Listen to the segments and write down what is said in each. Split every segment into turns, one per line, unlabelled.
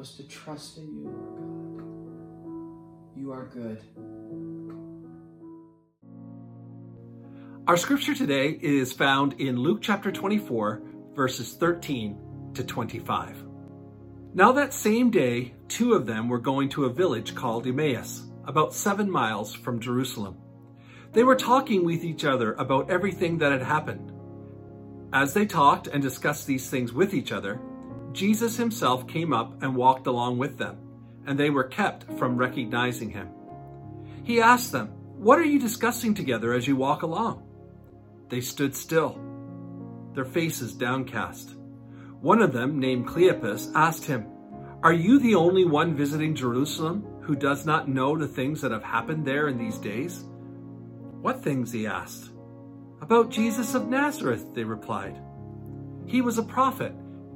us to trust in you, Lord God. You are good.
Our scripture today is found in Luke chapter 24, verses 13 to 25. Now, that same day, two of them were going to a village called Emmaus, about seven miles from Jerusalem. They were talking with each other about everything that had happened. As they talked and discussed these things with each other, Jesus himself came up and walked along with them, and they were kept from recognizing him. He asked them, What are you discussing together as you walk along? They stood still, their faces downcast. One of them, named Cleopas, asked him, Are you the only one visiting Jerusalem who does not know the things that have happened there in these days? What things? he asked. About Jesus of Nazareth, they replied. He was a prophet,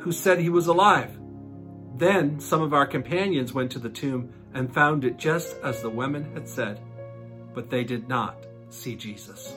who said he was alive. Then some of our companions went to the tomb and found it just as the women had said, but they did not see Jesus.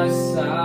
My side.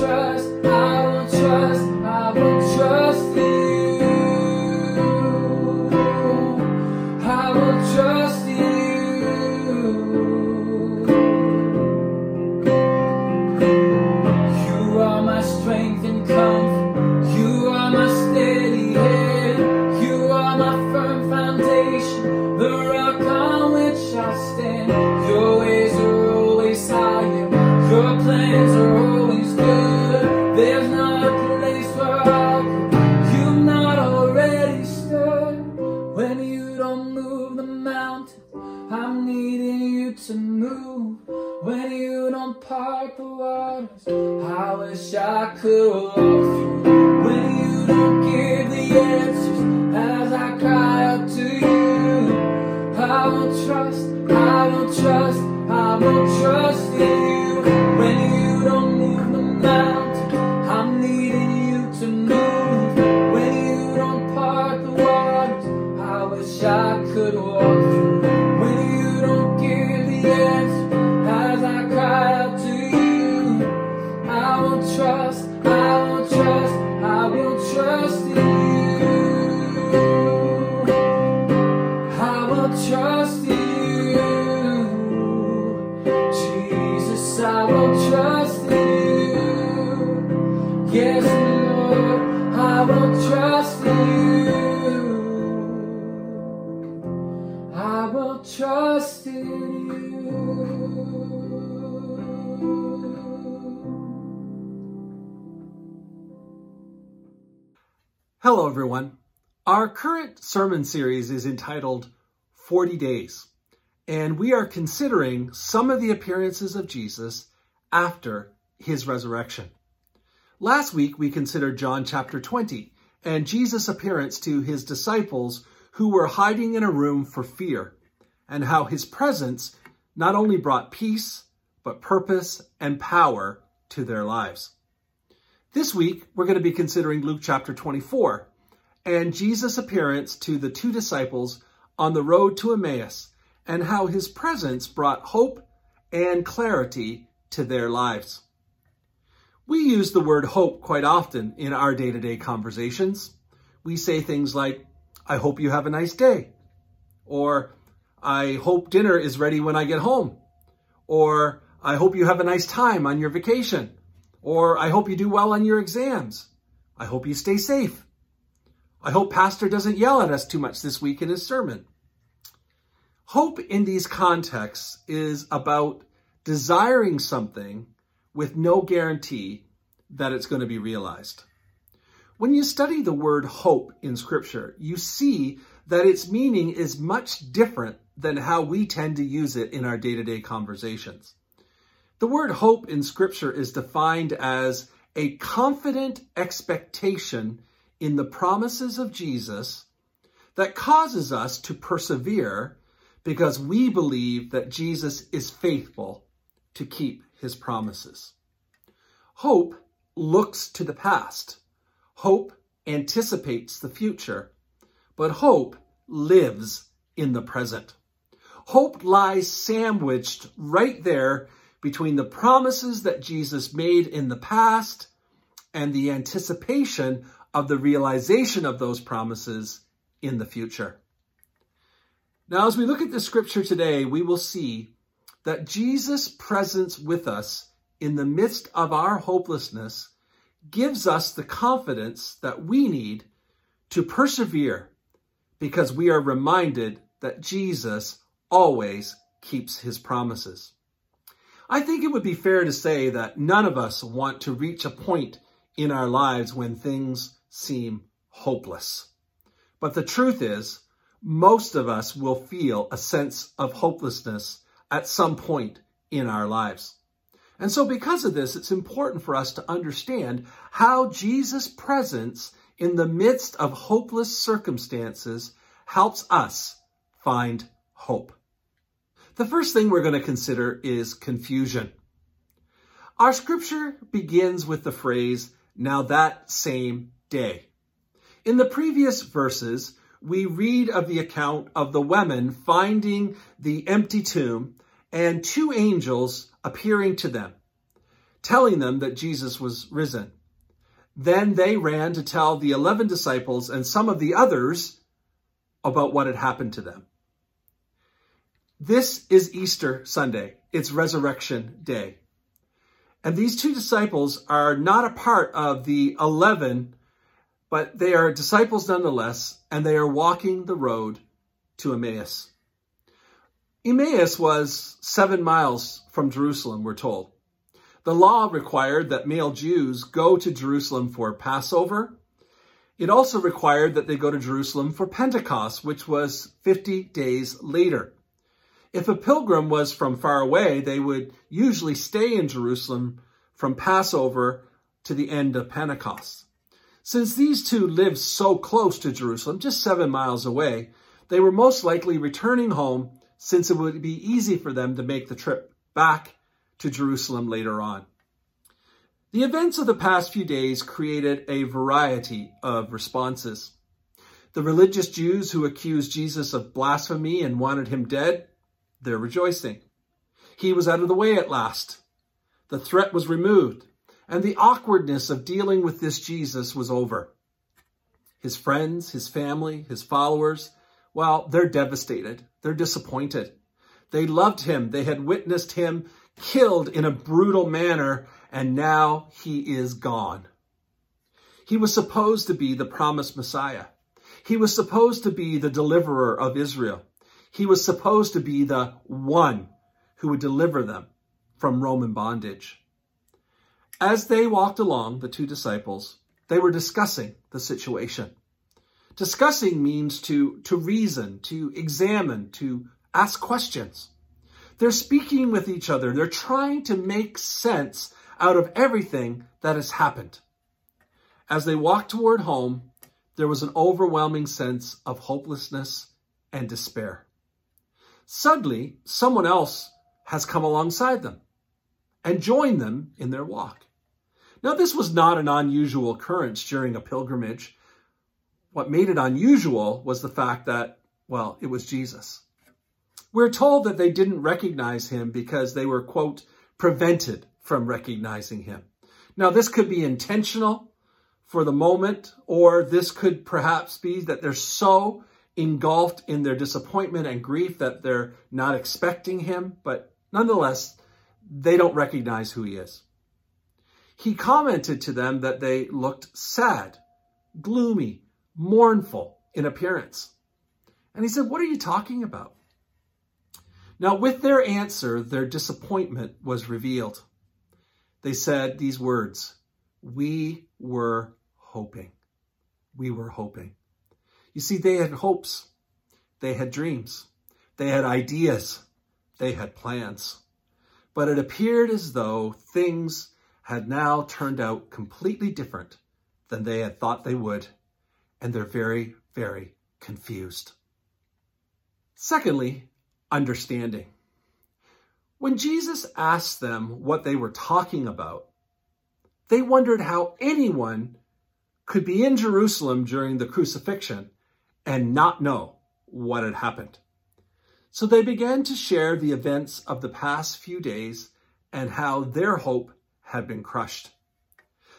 Trust, I could walk
Hello, everyone. Our current sermon series is entitled 40 Days, and we are considering some of the appearances of Jesus after his resurrection. Last week, we considered John chapter 20 and Jesus' appearance to his disciples who were hiding in a room for fear, and how his presence not only brought peace, but purpose and power to their lives. This week, we're going to be considering Luke chapter 24 and Jesus' appearance to the two disciples on the road to Emmaus and how his presence brought hope and clarity to their lives. We use the word hope quite often in our day to day conversations. We say things like, I hope you have a nice day. Or, I hope dinner is ready when I get home. Or, I hope you have a nice time on your vacation. Or, I hope you do well on your exams. I hope you stay safe. I hope Pastor doesn't yell at us too much this week in his sermon. Hope in these contexts is about desiring something with no guarantee that it's going to be realized. When you study the word hope in Scripture, you see that its meaning is much different than how we tend to use it in our day to day conversations. The word hope in Scripture is defined as a confident expectation in the promises of Jesus that causes us to persevere because we believe that Jesus is faithful to keep his promises. Hope looks to the past. Hope anticipates the future, but hope lives in the present. Hope lies sandwiched right there between the promises that Jesus made in the past and the anticipation of the realization of those promises in the future. Now, as we look at the scripture today, we will see that Jesus' presence with us in the midst of our hopelessness gives us the confidence that we need to persevere because we are reminded that Jesus always keeps his promises. I think it would be fair to say that none of us want to reach a point in our lives when things seem hopeless. But the truth is, most of us will feel a sense of hopelessness at some point in our lives. And so because of this, it's important for us to understand how Jesus' presence in the midst of hopeless circumstances helps us find hope. The first thing we're going to consider is confusion. Our scripture begins with the phrase, now that same day. In the previous verses, we read of the account of the women finding the empty tomb and two angels appearing to them, telling them that Jesus was risen. Then they ran to tell the 11 disciples and some of the others about what had happened to them. This is Easter Sunday. It's Resurrection Day. And these two disciples are not a part of the 11, but they are disciples nonetheless, and they are walking the road to Emmaus. Emmaus was seven miles from Jerusalem, we're told. The law required that male Jews go to Jerusalem for Passover. It also required that they go to Jerusalem for Pentecost, which was 50 days later. If a pilgrim was from far away, they would usually stay in Jerusalem from Passover to the end of Pentecost. Since these two lived so close to Jerusalem, just seven miles away, they were most likely returning home since it would be easy for them to make the trip back to Jerusalem later on. The events of the past few days created a variety of responses. The religious Jews who accused Jesus of blasphemy and wanted him dead they're rejoicing. He was out of the way at last. The threat was removed, and the awkwardness of dealing with this Jesus was over. His friends, his family, his followers, well, they're devastated. They're disappointed. They loved him. They had witnessed him killed in a brutal manner, and now he is gone. He was supposed to be the promised Messiah. He was supposed to be the deliverer of Israel. He was supposed to be the one who would deliver them from Roman bondage. As they walked along, the two disciples, they were discussing the situation. Discussing means to, to reason, to examine, to ask questions. They're speaking with each other. They're trying to make sense out of everything that has happened. As they walked toward home, there was an overwhelming sense of hopelessness and despair. Suddenly, someone else has come alongside them and joined them in their walk. Now, this was not an unusual occurrence during a pilgrimage. What made it unusual was the fact that, well, it was Jesus. We're told that they didn't recognize him because they were, quote, prevented from recognizing him. Now, this could be intentional for the moment, or this could perhaps be that they're so engulfed in their disappointment and grief that they're not expecting him, but nonetheless, they don't recognize who he is. He commented to them that they looked sad, gloomy, mournful in appearance. And he said, What are you talking about? Now, with their answer, their disappointment was revealed. They said these words We were hoping. We were hoping. You see, they had hopes, they had dreams, they had ideas, they had plans. But it appeared as though things had now turned out completely different than they had thought they would, and they're very, very confused. Secondly, understanding. When Jesus asked them what they were talking about, they wondered how anyone could be in Jerusalem during the crucifixion and not know what had happened. So they began to share the events of the past few days and how their hope had been crushed.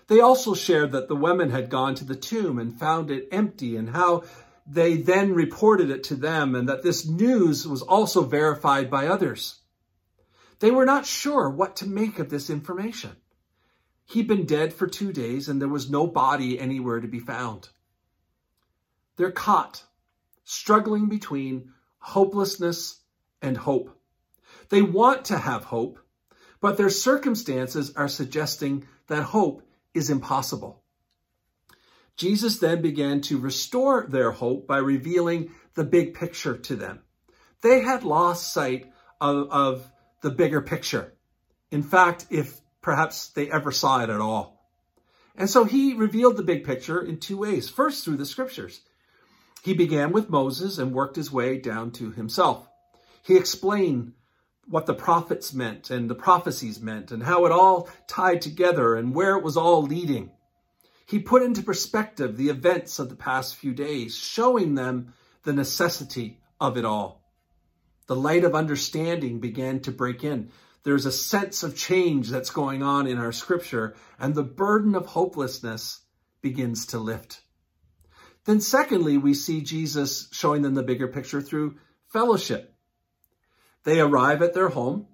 They also shared that the women had gone to the tomb and found it empty and how they then reported it to them and that this news was also verified by others. They were not sure what to make of this information. He'd been dead for two days and there was no body anywhere to be found. They're caught, struggling between hopelessness and hope. They want to have hope, but their circumstances are suggesting that hope is impossible. Jesus then began to restore their hope by revealing the big picture to them. They had lost sight of, of the bigger picture. In fact, if perhaps they ever saw it at all. And so he revealed the big picture in two ways. First, through the scriptures. He began with Moses and worked his way down to himself. He explained what the prophets meant and the prophecies meant and how it all tied together and where it was all leading. He put into perspective the events of the past few days, showing them the necessity of it all. The light of understanding began to break in. There's a sense of change that's going on in our scripture, and the burden of hopelessness begins to lift. Then, secondly, we see Jesus showing them the bigger picture through fellowship. They arrive at their home,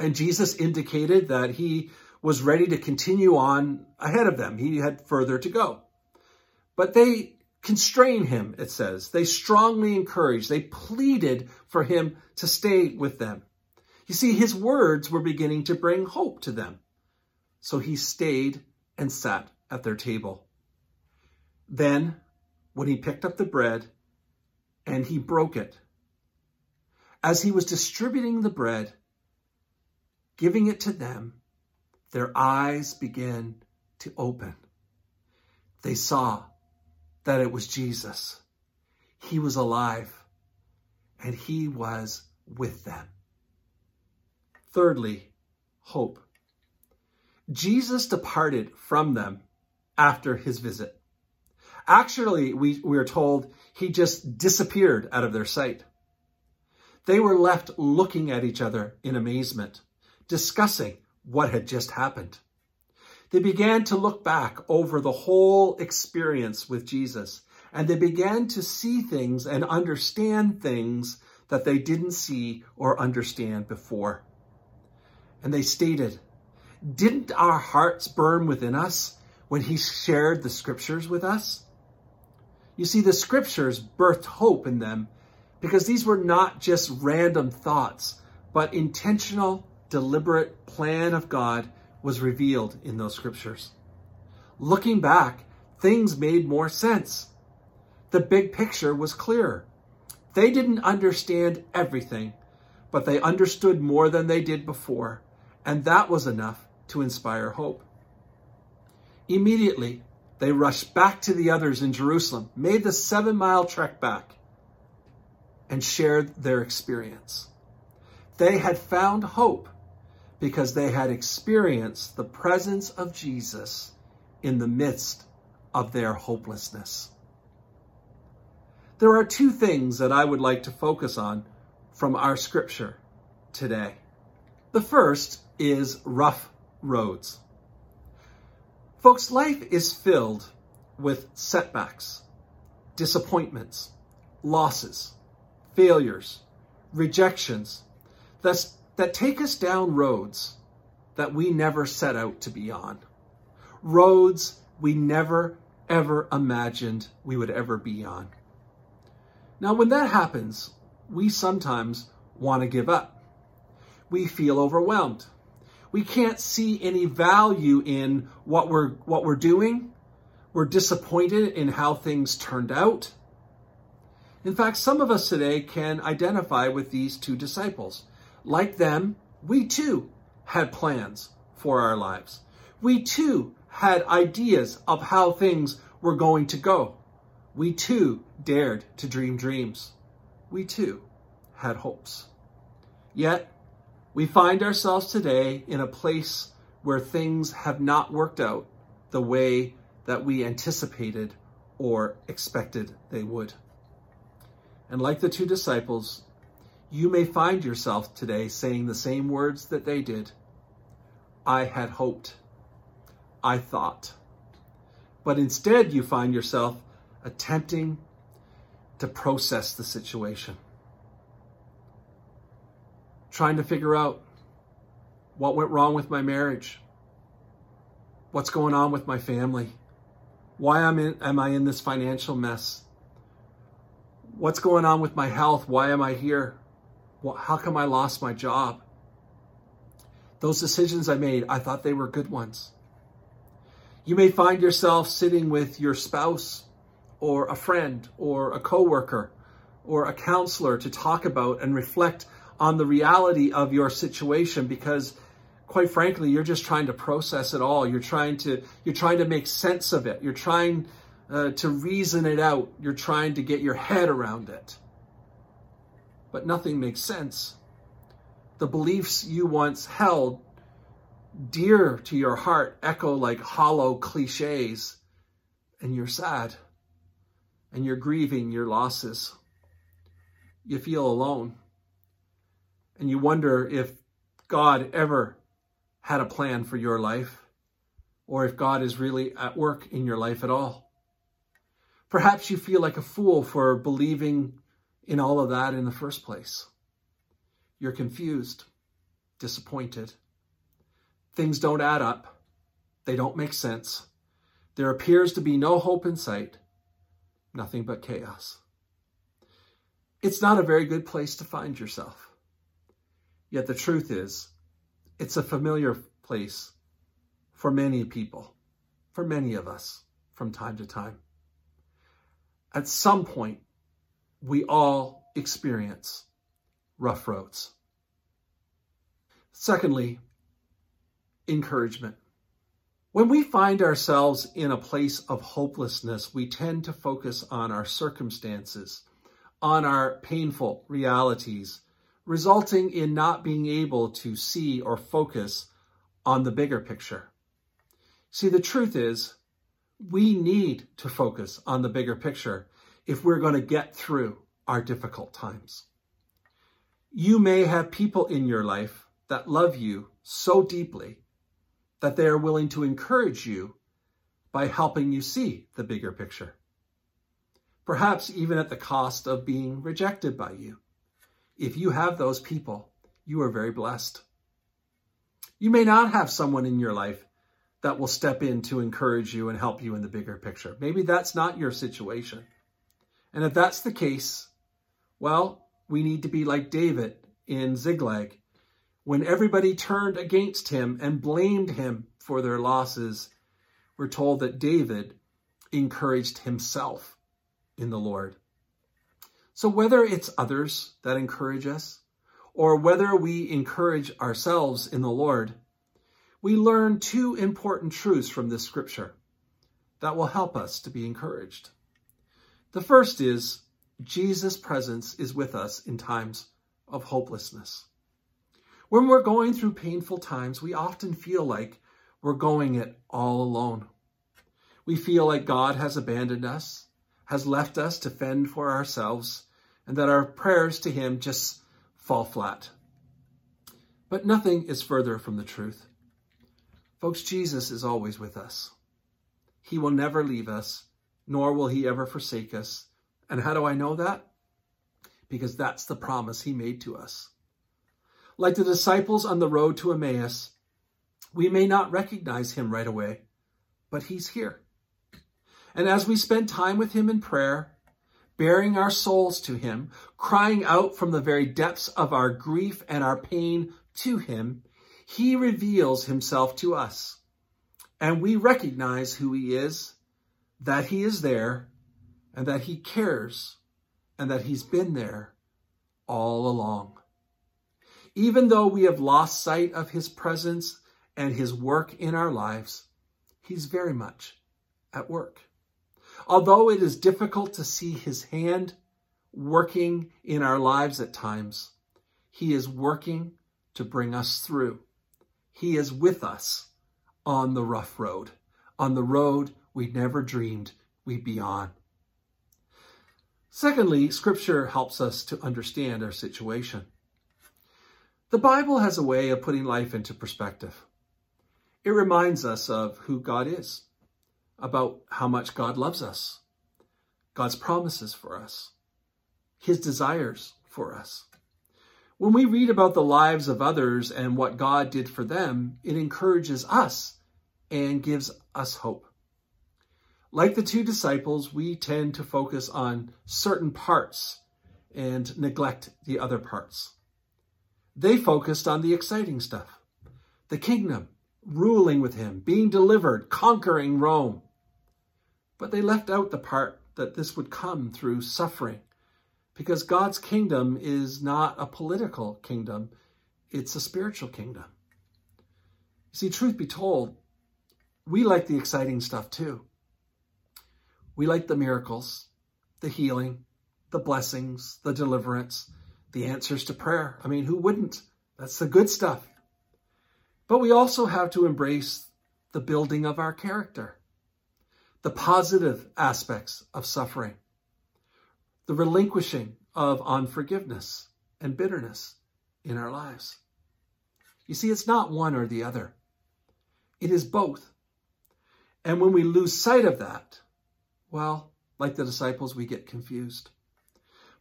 and Jesus indicated that he was ready to continue on ahead of them. He had further to go. But they constrain him, it says. They strongly encouraged, they pleaded for him to stay with them. You see, his words were beginning to bring hope to them. So he stayed and sat at their table. Then, when he picked up the bread and he broke it, as he was distributing the bread, giving it to them, their eyes began to open. They saw that it was Jesus. He was alive and he was with them. Thirdly, hope. Jesus departed from them after his visit. Actually, we, we are told he just disappeared out of their sight. They were left looking at each other in amazement, discussing what had just happened. They began to look back over the whole experience with Jesus, and they began to see things and understand things that they didn't see or understand before. And they stated, Didn't our hearts burn within us when he shared the scriptures with us? You see, the scriptures birthed hope in them because these were not just random thoughts, but intentional deliberate plan of God was revealed in those scriptures. Looking back, things made more sense. The big picture was clear. They didn't understand everything, but they understood more than they did before, and that was enough to inspire hope. Immediately, they rushed back to the others in Jerusalem, made the seven mile trek back, and shared their experience. They had found hope because they had experienced the presence of Jesus in the midst of their hopelessness. There are two things that I would like to focus on from our scripture today. The first is rough roads. Folks, life is filled with setbacks, disappointments, losses, failures, rejections that's, that take us down roads that we never set out to be on. Roads we never, ever imagined we would ever be on. Now, when that happens, we sometimes want to give up. We feel overwhelmed. We can't see any value in what we're, what we're doing. We're disappointed in how things turned out. In fact, some of us today can identify with these two disciples. Like them, we too had plans for our lives. We too had ideas of how things were going to go. We too dared to dream dreams. We too had hopes. Yet, we find ourselves today in a place where things have not worked out the way that we anticipated or expected they would. And like the two disciples, you may find yourself today saying the same words that they did. I had hoped. I thought. But instead, you find yourself attempting to process the situation. Trying to figure out what went wrong with my marriage, what's going on with my family, why am, in, am I in this financial mess, what's going on with my health, why am I here, how come I lost my job? Those decisions I made, I thought they were good ones. You may find yourself sitting with your spouse or a friend or a coworker or a counselor to talk about and reflect on the reality of your situation because quite frankly you're just trying to process it all. You're trying to you're trying to make sense of it. You're trying uh, to reason it out. You're trying to get your head around it. But nothing makes sense. The beliefs you once held dear to your heart echo like hollow cliches and you're sad and you're grieving your losses. You feel alone and you wonder if God ever had a plan for your life or if God is really at work in your life at all. Perhaps you feel like a fool for believing in all of that in the first place. You're confused, disappointed. Things don't add up. They don't make sense. There appears to be no hope in sight nothing but chaos. It's not a very good place to find yourself. Yet the truth is, it's a familiar place for many people, for many of us from time to time. At some point, we all experience rough roads. Secondly, encouragement. When we find ourselves in a place of hopelessness, we tend to focus on our circumstances, on our painful realities, resulting in not being able to see or focus on the bigger picture. See, the truth is, we need to focus on the bigger picture if we're going to get through our difficult times. You may have people in your life that love you so deeply that they are willing to encourage you by helping you see the bigger picture. Perhaps even at the cost of being rejected by you. If you have those people, you are very blessed. You may not have someone in your life that will step in to encourage you and help you in the bigger picture. Maybe that's not your situation. And if that's the case, well, we need to be like David in Ziklag when everybody turned against him and blamed him for their losses, we're told that David encouraged himself in the Lord. So whether it's others that encourage us, or whether we encourage ourselves in the Lord, we learn two important truths from this scripture that will help us to be encouraged. The first is Jesus' presence is with us in times of hopelessness. When we're going through painful times, we often feel like we're going it all alone. We feel like God has abandoned us, has left us to fend for ourselves, and that our prayers to Him just fall flat. But nothing is further from the truth. Folks, Jesus is always with us. He will never leave us, nor will He ever forsake us. And how do I know that? Because that's the promise He made to us. Like the disciples on the road to Emmaus, we may not recognize him right away, but he's here. And as we spend time with him in prayer, baring our souls to him, crying out from the very depths of our grief and our pain to him, he reveals himself to us. And we recognize who he is, that he is there, and that he cares, and that he's been there all along. Even though we have lost sight of his presence and his work in our lives, he's very much at work. Although it is difficult to see his hand working in our lives at times, he is working to bring us through. He is with us on the rough road, on the road we never dreamed we'd be on. Secondly, scripture helps us to understand our situation. The Bible has a way of putting life into perspective. It reminds us of who God is, about how much God loves us, God's promises for us, his desires for us. When we read about the lives of others and what God did for them, it encourages us and gives us hope. Like the two disciples, we tend to focus on certain parts and neglect the other parts. They focused on the exciting stuff the kingdom, ruling with him, being delivered, conquering Rome. But they left out the part that this would come through suffering because God's kingdom is not a political kingdom, it's a spiritual kingdom. You See, truth be told, we like the exciting stuff too. We like the miracles, the healing, the blessings, the deliverance, the answers to prayer. I mean, who wouldn't? That's the good stuff. But we also have to embrace the building of our character, the positive aspects of suffering, the relinquishing of unforgiveness and bitterness in our lives. You see, it's not one or the other. It is both. And when we lose sight of that, well, like the disciples, we get confused.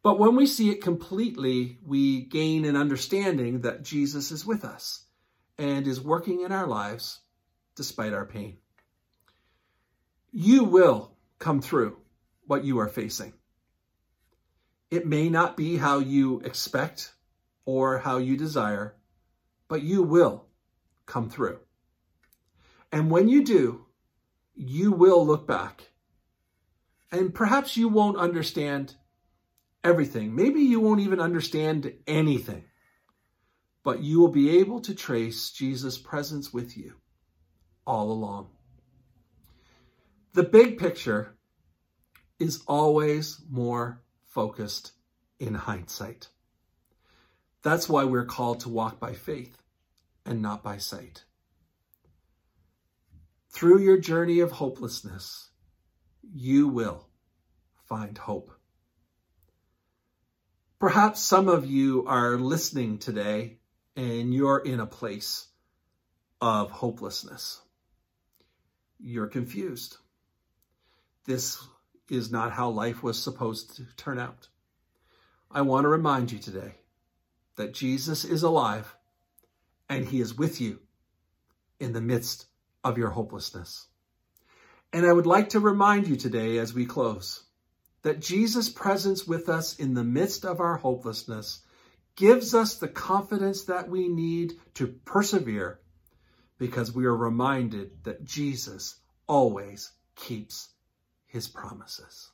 But when we see it completely, we gain an understanding that Jesus is with us and is working in our lives despite our pain. You will come through what you are facing. It may not be how you expect or how you desire, but you will come through. And when you do, you will look back. And perhaps you won't understand everything. Maybe you won't even understand anything, but you will be able to trace Jesus' presence with you all along. The big picture is always more focused in hindsight. That's why we're called to walk by faith and not by sight. Through your journey of hopelessness, you will find hope. Perhaps some of you are listening today and you're in a place of hopelessness. You're confused. This is not how life was supposed to turn out. I want to remind you today that Jesus is alive and he is with you in the midst of your hopelessness. And I would like to remind you today as we close that Jesus' presence with us in the midst of our hopelessness gives us the confidence that we need to persevere because we are reminded that Jesus always keeps his promises.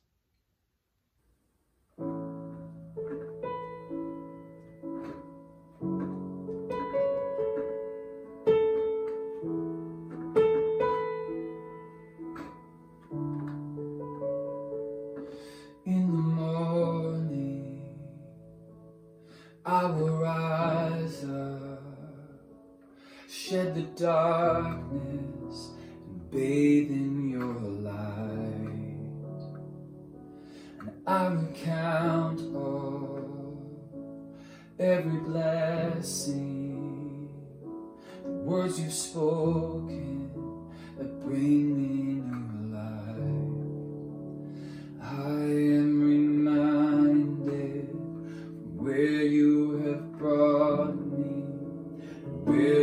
Where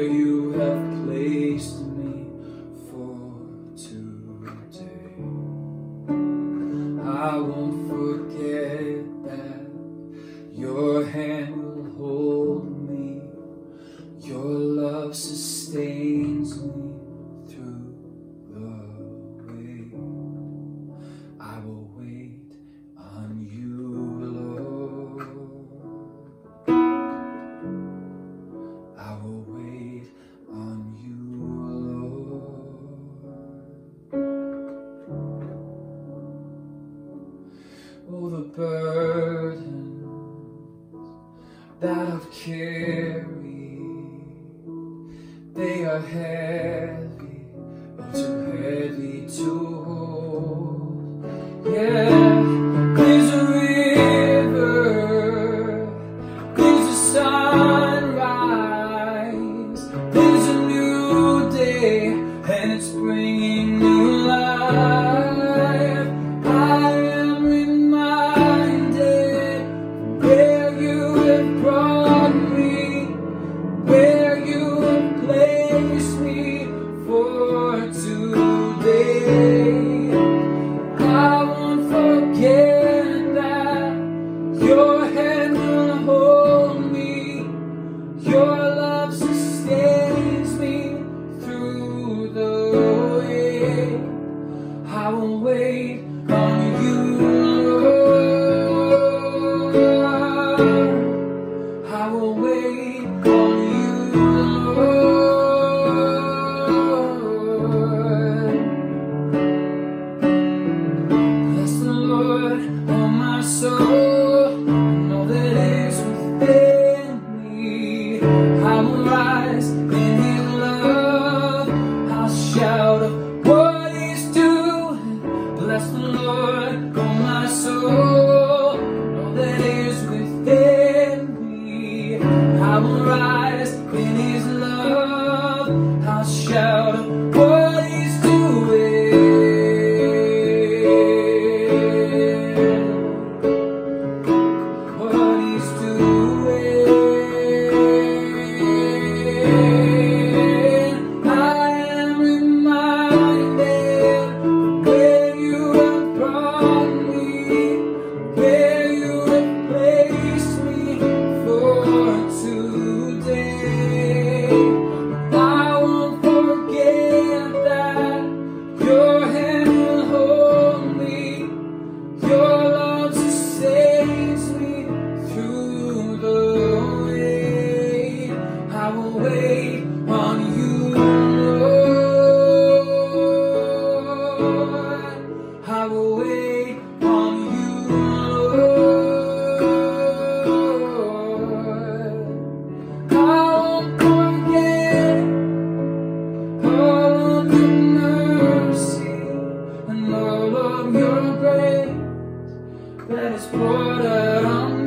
Let us poured out on